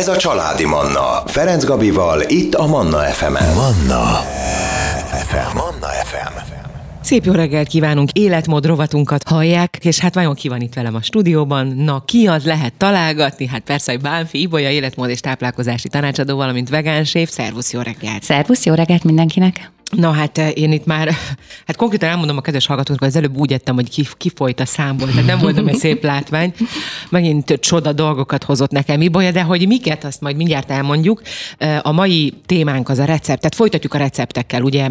Ez a Családi Manna. Ferenc Gabival, itt a Manna FM-en. Manna FM. Manna FM. Szép jó reggelt kívánunk, életmód rovatunkat hallják, és hát vajon ki van itt velem a stúdióban? Na, ki az lehet találgatni? Hát persze, hogy Bánfi Ibolya, életmód és táplálkozási tanácsadó, valamint vegánsév. Szervusz, jó reggelt! Szervusz, jó reggelt mindenkinek! Na hát eh, én itt már, hát konkrétan elmondom a kedves hallgatóknak, az előbb úgy ettem, hogy kifolyt a számból, tehát nem voltam egy szép látvány. Megint csoda dolgokat hozott nekem Ibolya, de hogy miket, azt majd mindjárt elmondjuk. Eh, a mai témánk az a recept, tehát folytatjuk a receptekkel, ugye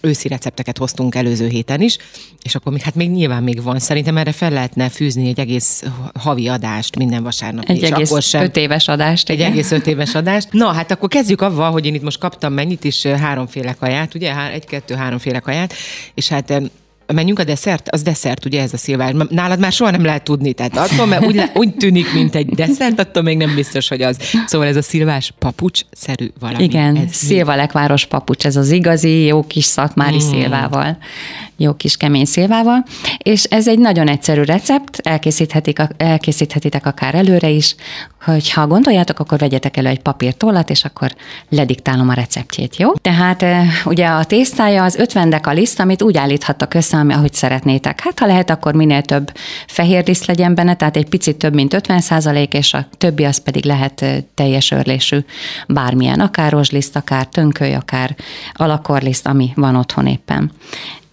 őszi recepteket hoztunk előző héten is, és akkor még, hát még nyilván még van. Szerintem erre fel lehetne fűzni egy egész havi adást minden vasárnap. Egy és egész akkor sem, öt éves adást. Egy igen. egész öt éves adást. Na, hát akkor kezdjük avval, hogy én itt most kaptam mennyit is, háromféle kaját, kaját, ugye? Egy, kettő, háromféle kaját, és hát menjünk a desszert, az desszert, ugye ez a szilvás. Nálad már soha nem lehet tudni, tehát attól, mert úgy, úgy tűnik, mint egy desszert, attól még nem biztos, hogy az. Szóval ez a szilvás papucs-szerű valami. Igen, szilvalekváros papucs, ez az igazi, jó kis szatmári mm. szilvával jó kis kemény szilvával, és ez egy nagyon egyszerű recept, elkészíthetik, elkészíthetitek akár előre is, hogyha gondoljátok, akkor vegyetek elő egy papírtollat, és akkor lediktálom a receptjét, jó? Tehát ugye a tésztája az 50 deka liszt, amit úgy állíthattak össze, ahogy szeretnétek. Hát ha lehet, akkor minél több fehér liszt legyen benne, tehát egy picit több, mint 50 százalék, és a többi az pedig lehet teljes örlésű bármilyen, akár rozsliszt, akár tönköly, akár alakorliszt, ami van otthon éppen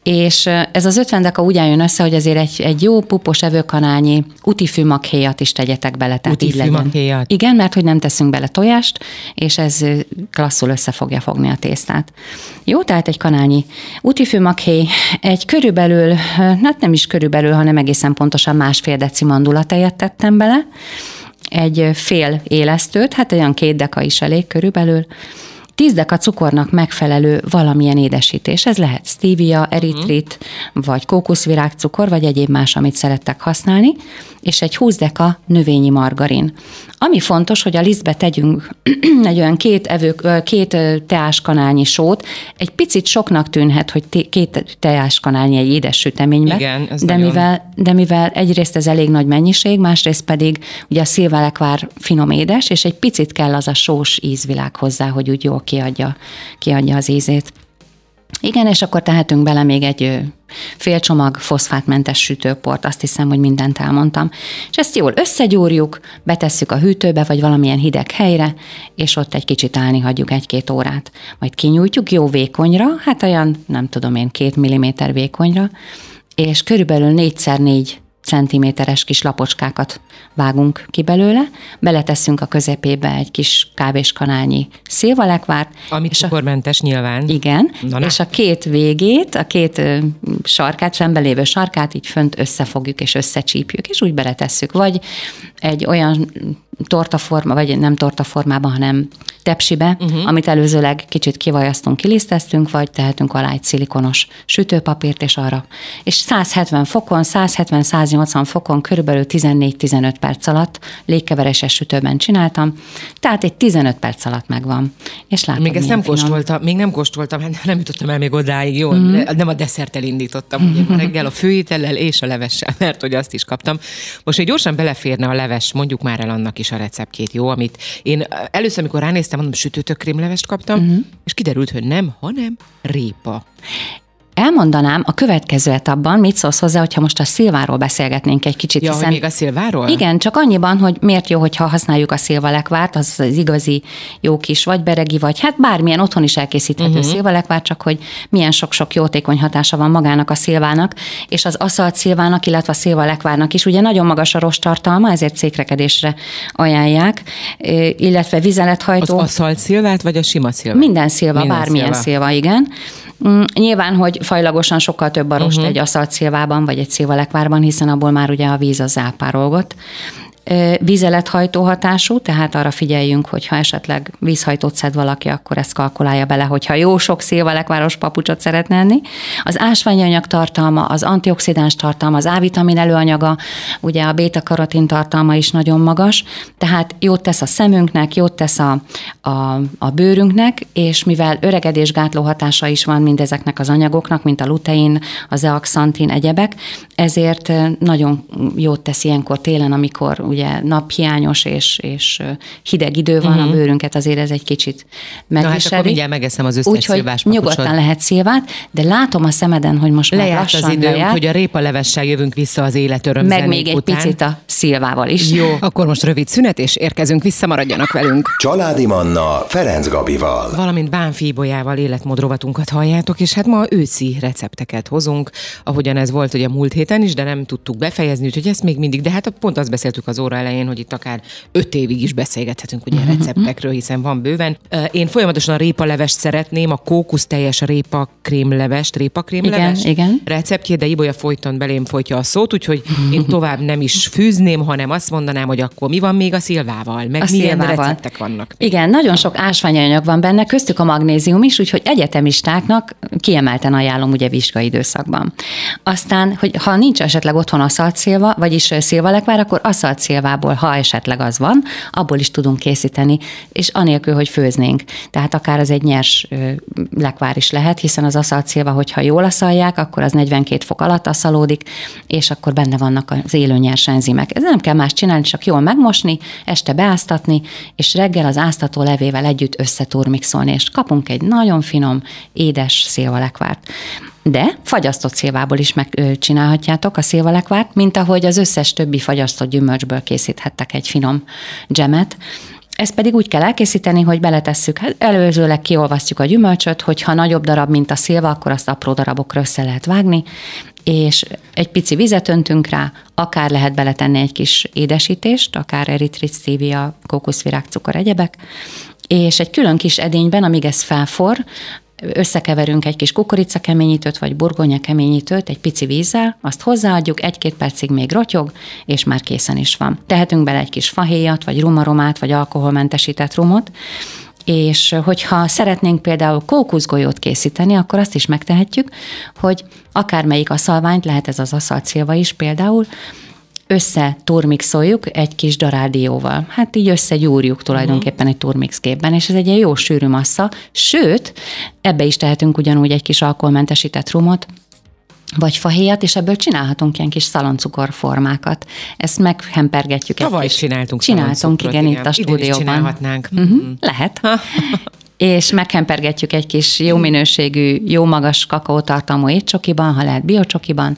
és ez az 50 deka úgy álljon össze, hogy azért egy, egy jó pupos evőkanálnyi utifűmakhéjat is tegyetek bele. Tehát utifűmakhéjat? Igen, mert hogy nem teszünk bele tojást, és ez klasszul össze fogja fogni a tésztát. Jó, tehát egy kanálnyi utifűmakhéj, egy körülbelül, hát nem is körülbelül, hanem egészen pontosan másfél deci mandulatejet tettem bele, egy fél élesztőt, hát olyan két deka is elég körülbelül, 10 deka cukornak megfelelő valamilyen édesítés. Ez lehet stevia, eritrit, uh-huh. vagy kókuszvirágcukor, vagy egyéb más, amit szerettek használni, és egy 20 deka növényi margarin. Ami fontos, hogy a lisztbe tegyünk egy olyan két, evő, két teáskanálnyi sót. Egy picit soknak tűnhet, hogy két teáskanálnyi egy édes süteménybe, Igen, ez de, mivel, de mivel egyrészt ez elég nagy mennyiség, másrészt pedig ugye a szilvelekvár finom édes, és egy picit kell az a sós ízvilág hozzá, hogy úgy jól kiadja, kiadja az ízét. Igen, és akkor tehetünk bele még egy fél csomag foszfátmentes sütőport, azt hiszem, hogy mindent elmondtam. És ezt jól összegyúrjuk, betesszük a hűtőbe, vagy valamilyen hideg helyre, és ott egy kicsit állni hagyjuk egy-két órát. Majd kinyújtjuk jó vékonyra, hát olyan, nem tudom én, két milliméter vékonyra, és körülbelül négyszer négy centiméteres kis lapocskákat vágunk ki belőle, beletesszünk a közepébe egy kis kávéskanálnyi szilvalekvárt. Ami cukormentes nyilván. Igen, Na, és a két végét, a két sarkát, szembelévő sarkát így fönt összefogjuk és összecsípjük, és úgy beletesszük. Vagy egy olyan tortaforma, vagy nem tortaformában, hanem tepsibe, uh-huh. amit előzőleg kicsit kivajasztunk, kiliszteztünk, vagy tehetünk alá egy szilikonos sütőpapírt, és arra. És 170 fokon, 170-180 fokon körülbelül 14-15 perc alatt légkeveréses sütőben csináltam, tehát egy 15 perc alatt megvan. És látom, még ezt nem finom. kóstoltam, még nem kóstoltam, hát nem jutottam el még odáig, jó, uh-huh. nem a desszerttel indítottam, ugye uh-huh. reggel a főétellel és a levessel, mert hogy azt is kaptam. Most egy gyorsan beleférne a leves, mondjuk már el annak is a receptjét, jó, amit én először, amikor ránéztem, mondom, sütőtök krémlevest kaptam, uh-huh. és kiderült, hogy nem, hanem répa. Elmondanám a következő etapban, mit szólsz hozzá, hogyha most a szilváról beszélgetnénk egy kicsit. Ja, hiszen, még a szilváról? Igen, csak annyiban, hogy miért jó, hogyha használjuk a szilvalekvárt, az az igazi jó kis vagy beregi, vagy hát bármilyen otthon is elkészíthető uh-huh. szilvalekvár, csak hogy milyen sok-sok jótékony hatása van magának a szilvának, és az aszalt szilvának, illetve a szilvalekvárnak is. Ugye nagyon magas a rostartalma, ezért székrekedésre ajánlják, illetve vizelethajtó. Az aszalt szilvát, vagy a sima szilvát? Minden szilva, Minden bármilyen szilva. szilva, igen. Mm, nyilván, hogy fajlagosan sokkal több a rost uh-huh. egy aszalt szilvában, vagy egy szilvalekvárban, hiszen abból már ugye a víz az elpárolgott vízelethajtó hatású, tehát arra figyeljünk, hogy ha esetleg vízhajtót szed valaki, akkor ezt kalkulálja bele, hogyha jó sok szilvalekváros papucsot szeretne enni. Az ásványanyag tartalma, az antioxidáns tartalma, az A-vitamin előanyaga, ugye a beta-karotin tartalma is nagyon magas, tehát jót tesz a szemünknek, jót tesz a, a, a bőrünknek, és mivel öregedésgátló hatása is van mindezeknek az anyagoknak, mint a lutein, az zeaxantin, egyebek, ezért nagyon jót tesz ilyenkor télen, amikor ugye naphiányos és, és hideg idő van, uh-huh. a bőrünket azért ez egy kicsit megviseli. Na hát akkor mindjárt megeszem az összes Úgyhogy nyugodtan lehet szilvát, de látom a szemeden, hogy most lejárt már az idő, lejárt. hogy a répa levessel jövünk vissza az életöröm Meg még egy után. picit a szilvával is. Jó, akkor most rövid szünet, és érkezünk vissza, maradjanak velünk. Családi Manna Ferenc Gabival. Valamint Bánfíbolyával életmódrovatunkat halljátok, és hát ma őszi recepteket hozunk, ahogyan ez volt ugye múlt héten is, de nem tudtuk befejezni, úgyhogy ezt még mindig, de hát pont azt beszéltük az óra elején, hogy itt akár öt évig is beszélgethetünk ugye uh-huh. receptekről, hiszen van bőven. Én folyamatosan a répalevest szeretném, a kókusz teljes répa krémlevest, répa krémlevest igen, igen. receptjét, de Ibolya folyton belém folytja a szót, úgyhogy én tovább nem is fűzném, hanem azt mondanám, hogy akkor mi van még a szilvával, meg a milyen szilvával. receptek vannak. Igen, nagyon sok ásványanyag van benne, köztük a magnézium is, úgyhogy egyetemistáknak kiemelten ajánlom ugye vizsgai időszakban. Aztán, hogy ha nincs esetleg otthon aszalt szilva, vagyis szilvalekvár, akkor aszalt szilvából, ha esetleg az van, abból is tudunk készíteni, és anélkül, hogy főznénk. Tehát akár az egy nyers lekvár is lehet, hiszen az aszalt szilva, hogyha jól aszalják, akkor az 42 fok alatt aszalódik, és akkor benne vannak az élő nyers enzimek. Ez nem kell más csinálni, csak jól megmosni, este beáztatni, és reggel az áztató levével együtt összeturmixolni, és kapunk egy nagyon finom, édes szilvalekvárt. De fagyasztott szilvából is megcsinálhatjátok a szilvalekvárt, mint ahogy az összes többi fagyasztott gyümölcsből készíthettek egy finom dzsemet. Ezt pedig úgy kell elkészíteni, hogy beletesszük, hát előzőleg kiolvasztjuk a gyümölcsöt, hogyha nagyobb darab, mint a szilva, akkor azt apró darabokra össze lehet vágni, és egy pici vizet öntünk rá, akár lehet beletenni egy kis édesítést, akár eritrit, stevia, kókuszvirágcukor, egyebek, és egy külön kis edényben, amíg ez felfor, összekeverünk egy kis kukoricakeményítőt, vagy burgonya keményítőt egy pici vízzel, azt hozzáadjuk, egy-két percig még rotyog, és már készen is van. Tehetünk bele egy kis fahéjat, vagy rumaromát, vagy alkoholmentesített rumot, és hogyha szeretnénk például kókuszgolyót készíteni, akkor azt is megtehetjük, hogy akármelyik a szalványt, lehet ez az aszalcélva is például, összeturmixoljuk egy kis darádióval. Hát így összegyúrjuk tulajdonképpen egy turmix képben, és ez egy ilyen jó sűrű massza, sőt, ebbe is tehetünk ugyanúgy egy kis alkoholmentesített rumot, vagy fahéjat, és ebből csinálhatunk ilyen kis szaloncukor formákat. Ezt meghempergetjük. Tavaly is csináltunk Csináltunk, igen, igen, itt a stúdióban. csinálhatnánk. Uh-huh, lehet. és meghempergetjük egy kis jó minőségű, jó magas kakaótartalmú étcsokiban, ha lehet biocsokiban,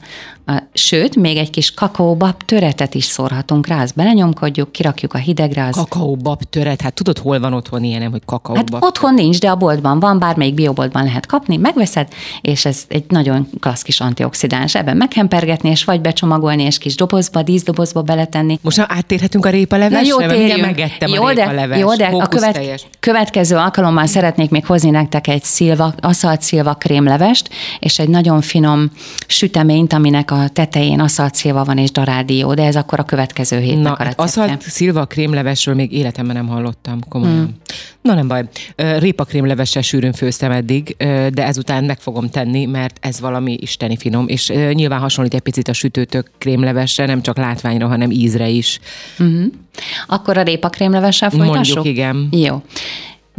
Sőt, még egy kis kakaóbab töretet is szórhatunk rá, azt belenyomkodjuk, kirakjuk a hidegre. Az... Kakaóbab töret, hát tudod, hol van otthon ilyen, hogy kakaóbab? Hát otthon nincs, de a boltban van, bármelyik bioboltban lehet kapni, megveszed, és ez egy nagyon klassz kis antioxidáns. Ebben meghempergetni, és vagy becsomagolni, és kis dobozba, díszdobozba beletenni. Most áttérhetünk a répalevesre? Na jó, térjünk. megettem jó, a de, jó, de a követ, következő alkalommal szeretnék még hozni nektek egy szilva, aszalt szilva krémlevest, és egy nagyon finom süteményt, aminek a a tetején aszalt szilva van és darádió, de ez akkor a következő hétnek Na, a receptje. aszalt szilva krémlevesről még életemben nem hallottam, komolyan. Hmm. Na nem baj, répa krémlevessel sűrűn főztem eddig, de ezután meg fogom tenni, mert ez valami isteni finom, és nyilván hasonlít egy picit a sütőtök krémlevesre, nem csak látványra, hanem ízre is. Uh-huh. Akkor a répa krémlevessel folytassuk? Mondjuk, igen. Jó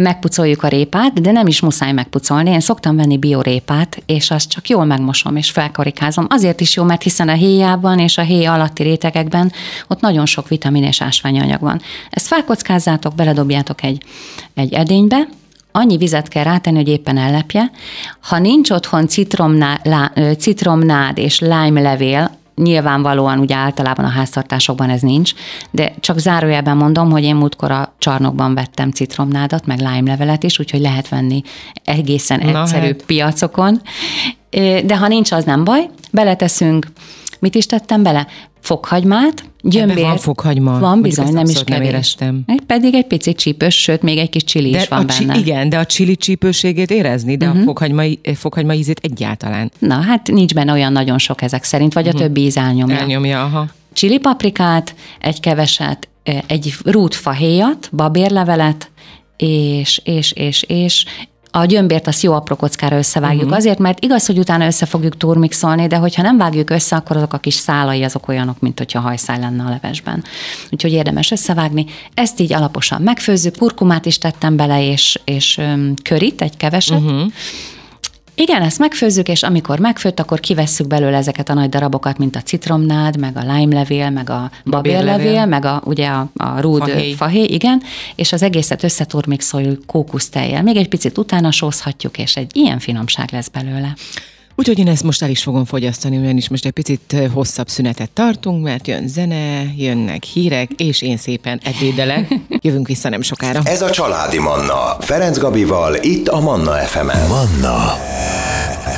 megpucoljuk a répát, de nem is muszáj megpucolni. Én szoktam venni biorépát, és azt csak jól megmosom és felkarikázom. Azért is jó, mert hiszen a héjában és a héj alatti rétegekben ott nagyon sok vitamin és ásványanyag van. Ezt felkockázzátok, beledobjátok egy, egy edénybe, annyi vizet kell rátenni, hogy éppen ellepje. Ha nincs otthon citromná, lá, citromnád és lime levél, Nyilvánvalóan ugye általában a háztartásokban ez nincs, de csak zárójelben mondom, hogy én múltkor a csarnokban vettem citromnádat, meg levelet is, úgyhogy lehet venni egészen Na egyszerű hát. piacokon. De ha nincs, az nem baj. Beleteszünk Mit is tettem bele? Fokhagymát, gyömbér. Ebben van fokhagyma. Van bizony, nem is kevés. Nem éreztem. Pedig egy picit csípős, sőt, még egy kis csili de is van benne. Csi, igen, de a csili csípőségét érezni, de uh-huh. a mhm. fokhagyma, fokhagyma ízét egyáltalán. Na, hát nincs benne olyan nagyon sok ezek szerint, vagy uh-huh. a többi íz elnyomja. Elnyomja, aha. Csili paprikát, egy keveset, egy rút fahéjat, babérlevelet, és, és, és, és a gyömbért azt jó apró kockára összevágjuk. Uh-huh. Azért, mert igaz, hogy utána össze fogjuk turmixolni, de hogyha nem vágjuk össze, akkor azok a kis szálai azok olyanok, mint hogyha hajszáj lenne a levesben. Úgyhogy érdemes összevágni. Ezt így alaposan megfőzzük, kurkumát is tettem bele, és, és körit, egy keveset. Uh-huh Igen, ezt megfőzzük, és amikor megfőtt, akkor kivesszük belőle ezeket a nagy darabokat, mint a citromnád, meg a levél, meg a babérlevél, meg a, ugye a, a rúd fahéj. fahéj, igen, és az egészet összeturmixoljuk kókusztejjel. Még egy picit utána sózhatjuk, és egy ilyen finomság lesz belőle. Úgyhogy én ezt most el is fogom fogyasztani, ugyanis most egy picit hosszabb szünetet tartunk, mert jön zene, jönnek hírek, és én szépen ebédelek. Jövünk vissza nem sokára. Ez a Családi Manna. Ferenc Gabival, itt a Manna FM-en. Manna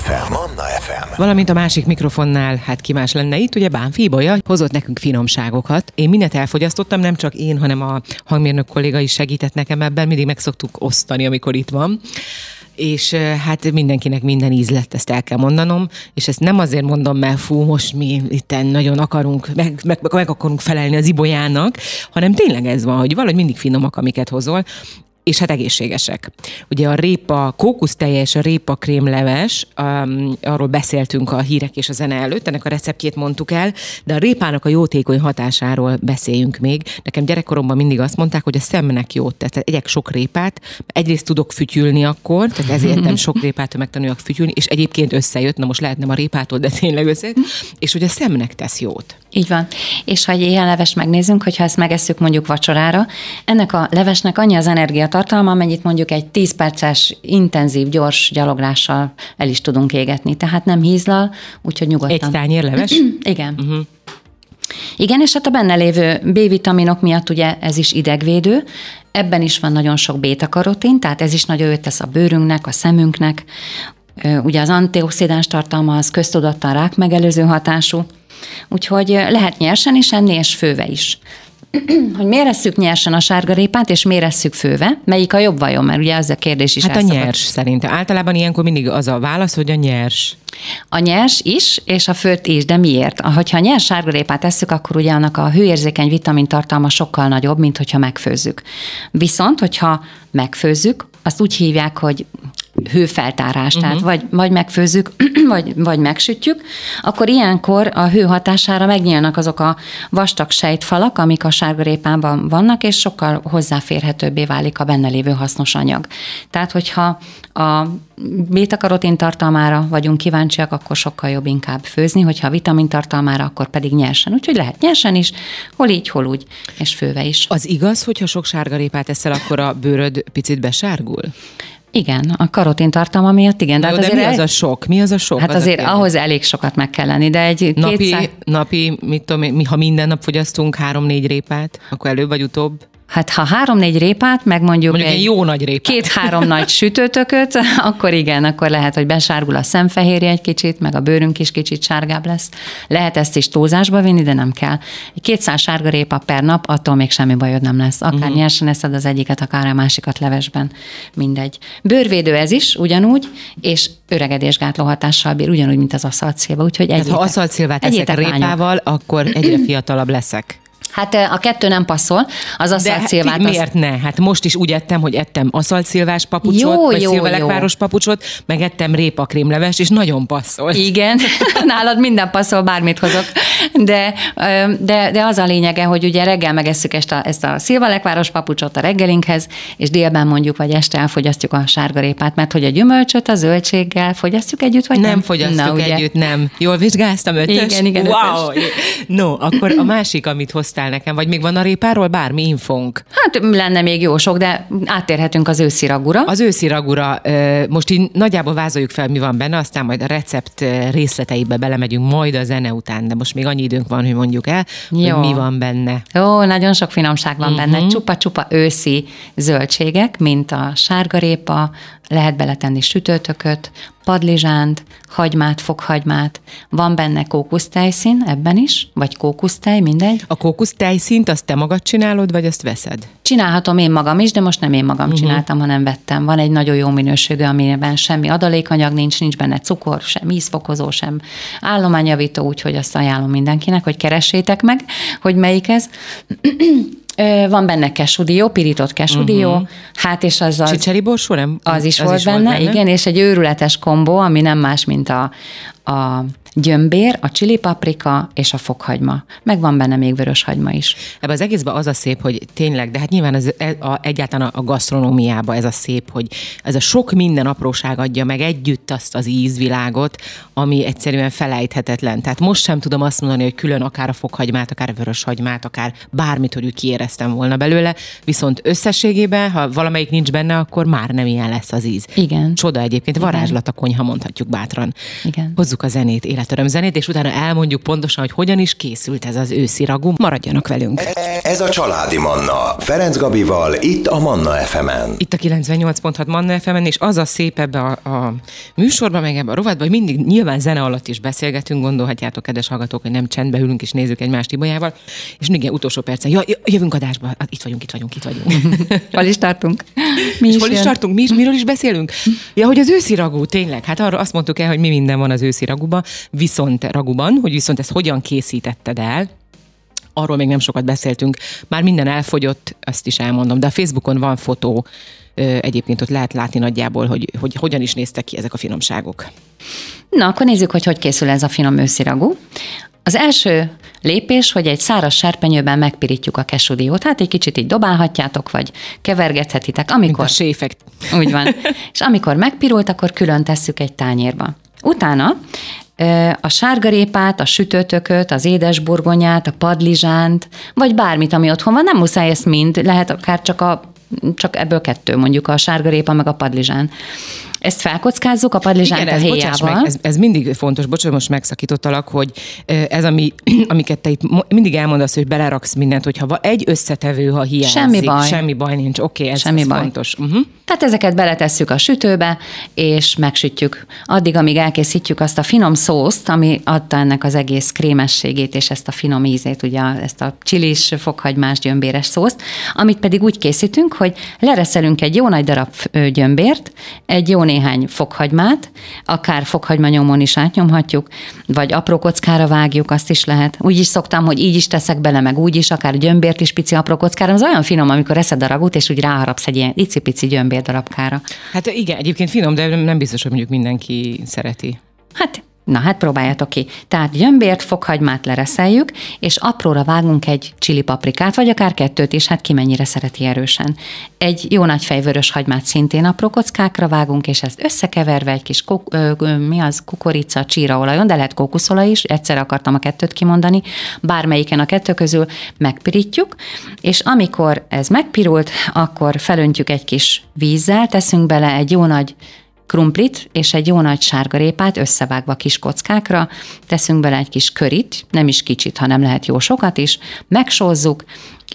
FM. Manna FM. Valamint a másik mikrofonnál, hát ki más lenne itt, ugye Bán Fíbolya hozott nekünk finomságokat. Én mindent elfogyasztottam, nem csak én, hanem a hangmérnök kolléga is segített nekem ebben, mindig meg szoktuk osztani, amikor itt van és hát mindenkinek minden íz lett, ezt el kell mondanom, és ezt nem azért mondom, mert fú, most mi itt nagyon akarunk, meg, meg, meg akarunk felelni az ibolyának, hanem tényleg ez van, hogy valahogy mindig finomak, amiket hozol, és hát egészségesek. Ugye a répa, kókuszteljes a répa krémleves, um, arról beszéltünk a hírek és a zene előtt, ennek a receptjét mondtuk el, de a répának a jótékony hatásáról beszéljünk még. Nekem gyerekkoromban mindig azt mondták, hogy a szemnek jót tesz. Tehát egyek sok répát, egyrészt tudok fütyülni akkor, tehát ezért nem sok répát megtanuljak fütyülni, és egyébként összejött, na most lehet nem a répától, de tényleg összejött, és hogy a szemnek tesz jót. Így van. És ha egy ilyen leves megnézzünk, hogyha ezt megesszük mondjuk vacsorára, ennek a levesnek annyi az energiatartalma, amennyit mondjuk egy 10 perces intenzív, gyors gyaloglással el is tudunk égetni. Tehát nem hízlal, úgyhogy nyugodtan. Egy tányér leves? Igen. Uh-huh. Igen, és hát a benne lévő B-vitaminok miatt ugye ez is idegvédő, ebben is van nagyon sok béta-karotin, tehát ez is nagyon jót tesz a bőrünknek, a szemünknek. Ugye az antioxidáns tartalma az köztudottan rák megelőző hatású, Úgyhogy lehet nyersen is enni, és főve is. hogy méresszük nyersen a sárgarépát, és méresszük főve, melyik a jobb vajon? Mert ugye ez a kérdés is Hát a nyers szerintem. Általában ilyenkor mindig az a válasz, hogy a nyers. A nyers is, és a főt is, de miért? Ha a nyers sárgarépát tesszük, akkor ugye annak a hőérzékeny vitamin tartalma sokkal nagyobb, mint hogyha megfőzzük. Viszont, hogyha megfőzzük, azt úgy hívják, hogy hőfeltárás, uh-huh. tehát mhm. vagy, vagy megfőzzük, vagy, vagy megsütjük, akkor ilyenkor a hő hatására megnyílnak azok a vastag sejtfalak, amik a sárgarépában vannak, és sokkal hozzáférhetőbbé válik a benne lévő hasznos anyag. Tehát, hogyha a bétakarotin tartalmára vagyunk kíváncsiak, akkor sokkal jobb inkább főzni, hogyha a vitamin tartalmára, akkor pedig nyersen. Úgyhogy lehet nyersen is, hol így, hol úgy, és főve is. Az igaz, hogyha sok sárgarépát eszel, akkor a bőröd picit besárgul? Igen, a karotin tartalma miatt igen. De, hát de azért mi az a sok? Mi az a sok? Hát az azért ahhoz elég sokat meg kell lenni, de egy napi, kétszer... napi mit tudom, mi, ha minden nap fogyasztunk három-négy répát, akkor előbb vagy utóbb Hát ha három-négy répát, meg mondjuk, mondjuk egy, egy jó nagy répát. két-három nagy sütőtököt, akkor igen, akkor lehet, hogy besárgul a szemfehérje egy kicsit, meg a bőrünk is kicsit sárgább lesz. Lehet ezt is túlzásba vinni, de nem kell. Egy 200 sárga répa per nap, attól még semmi bajod nem lesz. Akár uh-huh. nyersen eszed az egyiket, akár a másikat levesben, mindegy. Bőrvédő ez is, ugyanúgy, és öregedésgátló hatással bír, ugyanúgy, mint az aszaltszilva. Úgyhogy egyétek, ha aszaltszilvát eszek répával, akkor egyre fiatalabb leszek. Hát a kettő nem passzol, az aszaltszilvát. De miért ne? Hát most is úgy ettem, hogy ettem aszaltszilvás papucsot, jó, vagy jó, szilvelekváros papucsot, meg ettem répakrémleves, és nagyon passzol. Igen, nálad minden passzol, bármit hozok. De, de, de az a lényege, hogy ugye reggel megesszük ezt a, ezt a szilvelekváros papucsot a reggelinkhez, és délben mondjuk, vagy este elfogyasztjuk a sárgarépát, mert hogy a gyümölcsöt a zöldséggel fogyasztjuk együtt, vagy nem? Nem fogyasztjuk Na, ugye? együtt, nem. Jól vizsgáztam ötös? Igen, igen, wow. Ötös. No, akkor a másik, amit hoztál mondtál nekem, vagy még van a répáról bármi infónk? Hát lenne még jó sok, de átérhetünk az őszi ragura. Az őszi ragura, most így nagyjából vázoljuk fel, mi van benne, aztán majd a recept részleteibe belemegyünk majd a zene után, de most még annyi időnk van, hogy mondjuk el, jó. hogy mi van benne. Jó, nagyon sok finomság van uh-huh. benne. Mhm. Csupa-csupa őszi zöldségek, mint a sárgarépa, lehet beletenni sütőtököt, padlizsánt, hagymát, fokhagymát, van benne kókusztejszín ebben is, vagy kókusztej, mindegy. A kókusztejszínt azt te magad csinálod, vagy azt veszed? Csinálhatom én magam is, de most nem én magam uh-huh. csináltam, hanem vettem. Van egy nagyon jó minőségű, amiben semmi adalékanyag nincs, nincs benne cukor, sem ízfokozó, sem állományjavító, úgyhogy azt ajánlom mindenkinek, hogy keressétek meg, hogy melyik ez. Van benne kesudió, pirított kesudió, uh-huh. hát és az az... Csicseri borsó, nem? Az is, az volt, is benne, volt benne, igen, és egy őrületes kombó, ami nem más, mint a, a gyömbér, a csili paprika és a fokhagyma. Meg van benne még vörös hagyma is. Ebben az egészben az a szép, hogy tényleg, de hát nyilván ez, a, egyáltalán a gasztronómiában ez a szép, hogy ez a sok minden apróság adja meg együtt azt az ízvilágot, ami egyszerűen felejthetetlen. Tehát most sem tudom azt mondani, hogy külön akár a fokhagymát, akár a vörös hagymát, akár bármit, hogy úgy kiéreztem volna belőle, viszont összességében, ha valamelyik nincs benne, akkor már nem ilyen lesz az íz. Igen. Csoda egyébként, varázslat a konyha, mondhatjuk bátran. Igen. Hozzuk a zenét, életöröm zenét, és utána elmondjuk pontosan, hogy hogyan is készült ez az őszi ragú. Maradjanak velünk. Ez a Családi Manna. Ferenc Gabival, itt a Manna FM-en. Itt a 98.6 Manna FM-en, és az a szép ebbe a, a műsorban, meg ebbe a rovatban, hogy mindig nyilván zene alatt is beszélgetünk, gondolhatjátok, kedves hallgatók, hogy nem csendbe ülünk és nézzük egymást Ibolyával, és igen, utolsó percen, ja, jövünk adásba, hát itt vagyunk, itt vagyunk, itt vagyunk. Hol is tartunk? Mi és is hol jön? is tartunk? Mi is, miről is beszélünk? Ja, hogy az őszi ragú, tényleg. Hát arra azt mondtuk el, hogy mi minden van az őszi ragúban, viszont ragúban, hogy viszont ezt hogyan készítetted el, arról még nem sokat beszéltünk. Már minden elfogyott, azt is elmondom, de a Facebookon van fotó, egyébként ott lehet látni nagyjából, hogy, hogy hogyan is néztek ki ezek a finomságok. Na, akkor nézzük, hogy hogy készül ez a finom ősziragú. Az első lépés, hogy egy száraz serpenyőben megpirítjuk a kesudiót. Hát egy kicsit így dobálhatjátok, vagy kevergethetitek. Amikor, Mint a séfek. Úgy van. És amikor megpirult, akkor külön tesszük egy tányérba. Utána a sárgarépát, a sütőtököt, az édesburgonyát, a padlizsánt, vagy bármit, ami otthon van, nem muszáj ezt mind, lehet akár csak, a, csak ebből kettő, mondjuk a sárgarépa meg a padlizsán. Ezt felkockázzuk a padlizsánt Igen, a héjával. Meg, ez, ez, mindig fontos, bocsánat, most megszakítottalak, hogy ez, ami, amiket te itt mindig elmondasz, hogy beleraksz mindent, hogyha egy összetevő, ha hiányzik. Semmi baj. Semmi baj nincs, oké, okay, ez, Semmi ez baj. fontos. Uh-huh. Tehát ezeket beletesszük a sütőbe, és megsütjük. Addig, amíg elkészítjük azt a finom szószt, ami adta ennek az egész krémességét, és ezt a finom ízét, ugye ezt a csilis, fokhagymás, gyömbéres szószt, amit pedig úgy készítünk, hogy lereszelünk egy jó nagy darab gyömbért, egy jó néhány fokhagymát, akár fokhagymanyomon is átnyomhatjuk, vagy apró kockára vágjuk, azt is lehet. Úgy is szoktam, hogy így is teszek bele, meg úgy is, akár gyömbért is pici apró kockára. Az olyan finom, amikor eszed a ragút, és úgy ráharapsz egy ilyen icipici gyömbér darabkára. Hát igen, egyébként finom, de nem biztos, hogy mondjuk mindenki szereti. Hát Na hát próbáljátok ki. Tehát gyömbért, fokhagymát lereszeljük, és apróra vágunk egy csili paprikát, vagy akár kettőt is, hát ki mennyire szereti erősen. Egy jó nagy fejvörös hagymát szintén apró kockákra vágunk, és ezt összekeverve egy kis kuk, ö, ö, mi az, kukorica, csíraolajon, de lehet kókuszolaj is, egyszer akartam a kettőt kimondani, bármelyiken a kettő közül megpirítjuk, és amikor ez megpirult, akkor felöntjük egy kis vízzel, teszünk bele egy jó nagy krumplit és egy jó nagy sárgarépát összevágva kis kockákra, teszünk bele egy kis körit, nem is kicsit, hanem lehet jó sokat is, megsózzuk,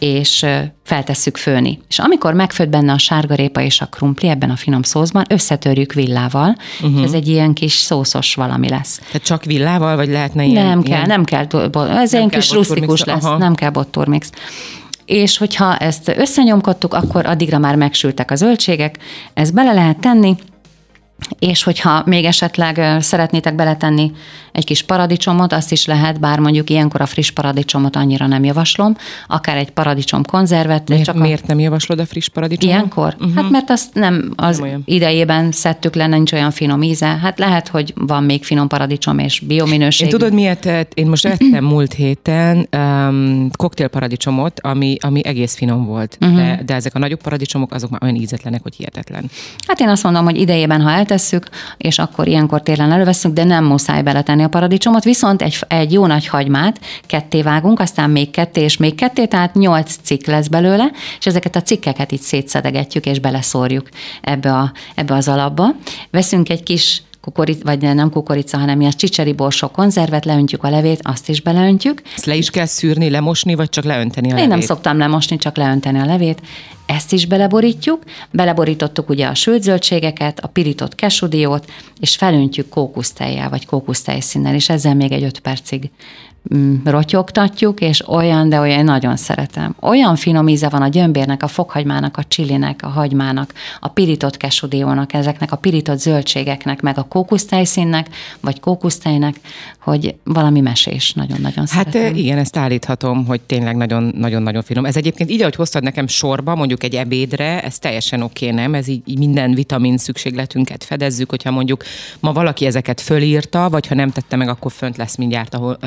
és feltesszük főni. És amikor megfőtt benne a sárgarépa és a krumpli ebben a finom szószban, összetörjük villával, uh-huh. ez egy ilyen kis szószos valami lesz. Tehát csak villával, vagy lehetne ilyen? Nem kell, ilyen... nem kell, ez nem ilyen kis rustikus lesz, Aha. nem kell bottormix és hogyha ezt összenyomkodtuk, akkor addigra már megsültek a zöldségek, ezt bele lehet tenni, és hogyha még esetleg szeretnétek beletenni egy kis paradicsomot, azt is lehet, bár mondjuk ilyenkor a friss paradicsomot annyira nem javaslom, akár egy paradicsom konzervet. Miért, csak a... miért nem javaslod a friss paradicsomot? Ilyenkor? Uh-huh. Hát mert azt nem az nem idejében szedtük le, nincs olyan finom íze. Hát lehet, hogy van még finom paradicsom és biominőség. Én tudod miért? Én most ettem múlt héten um, koktélparadicsomot, ami, ami egész finom volt, uh-huh. de, de ezek a nagyobb paradicsomok azok már olyan ízetlenek, hogy hihetetlen. Hát én azt mondom, hogy idejében, ha eltesszük, és akkor ilyenkor télen előveszünk, de nem muszáj beletenni a paradicsomot, viszont egy, egy jó nagy hagymát ketté vágunk, aztán még ketté és még ketté, tehát nyolc cikk lesz belőle, és ezeket a cikkeket itt szétszedegetjük és beleszórjuk ebbe, a, ebbe az alapba. Veszünk egy kis kukorica, vagy nem kukorica, hanem ilyen csicseri borsó konzervet, leöntjük a levét, azt is beleöntjük. Ezt le is kell szűrni, lemosni, vagy csak leönteni a Én levét? nem szoktam lemosni, csak leönteni a levét. Ezt is beleborítjuk, beleborítottuk ugye a sült zöldségeket, a pirított kesudiót, és felöntjük kókusztejjel, vagy kókusztejszínnel, és ezzel még egy öt percig rotyogtatjuk, és olyan, de olyan nagyon szeretem. Olyan finom íze van a gyömbérnek, a fokhagymának, a csilinek, a hagymának, a pirított kesudiónak, ezeknek a pirított zöldségeknek, meg a kókusztejszínnek, vagy kókusztejnek, hogy valami mesés, nagyon-nagyon hát szeretem. Hát igen, ezt állíthatom, hogy tényleg nagyon-nagyon-nagyon finom. Ez egyébként így, hogy hoztad nekem sorba, mondjuk egy ebédre, ez teljesen oké, nem? Ez így, így minden vitamin szükségletünket fedezzük, hogyha mondjuk ma valaki ezeket fölírta, vagy ha nem tette meg, akkor fönt lesz mindjárt a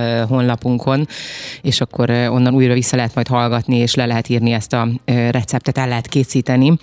honlapunkon, és akkor onnan újra vissza lehet majd hallgatni, és le lehet írni ezt a receptet, el lehet készíteni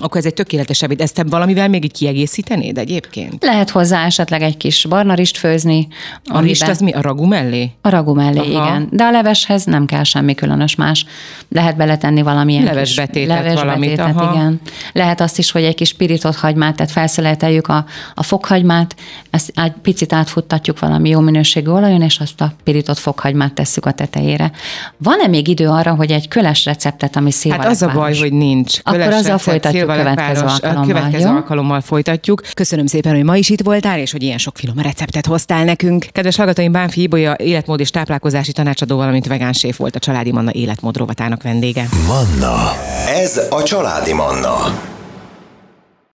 akkor ez egy tökéletes ebéd. Ezt te valamivel még így kiegészítenéd egyébként? Lehet hozzá esetleg egy kis barnarist főzni. A rist az mi? A ragu mellé? A ragu mellé, Aha. igen. De a leveshez nem kell semmi különös más. Lehet beletenni valamilyen levesbetétet, levesbetétet valamit. Aha. igen. Lehet azt is, hogy egy kis pirított hagymát, tehát felszeleteljük a, a fokhagymát, ezt egy picit átfuttatjuk valami jó minőségű olajon, és azt a pirított fokhagymát tesszük a tetejére. Van-e még idő arra, hogy egy köles receptet, ami szilvarekváros? Hát az a baj, hogy nincs. Köles Akkor azzal folytatjuk következő alkalommal. Következő jó? alkalommal folytatjuk. Köszönöm szépen, hogy ma is itt voltál, és hogy ilyen sok finom receptet hoztál nekünk. Kedves hallgatóim, Bánfi Ibolya életmód és táplálkozási tanácsadó, valamint vegán séf volt a Családi Manna életmód rovatának vendége. Manna. Ez a Családi Manna.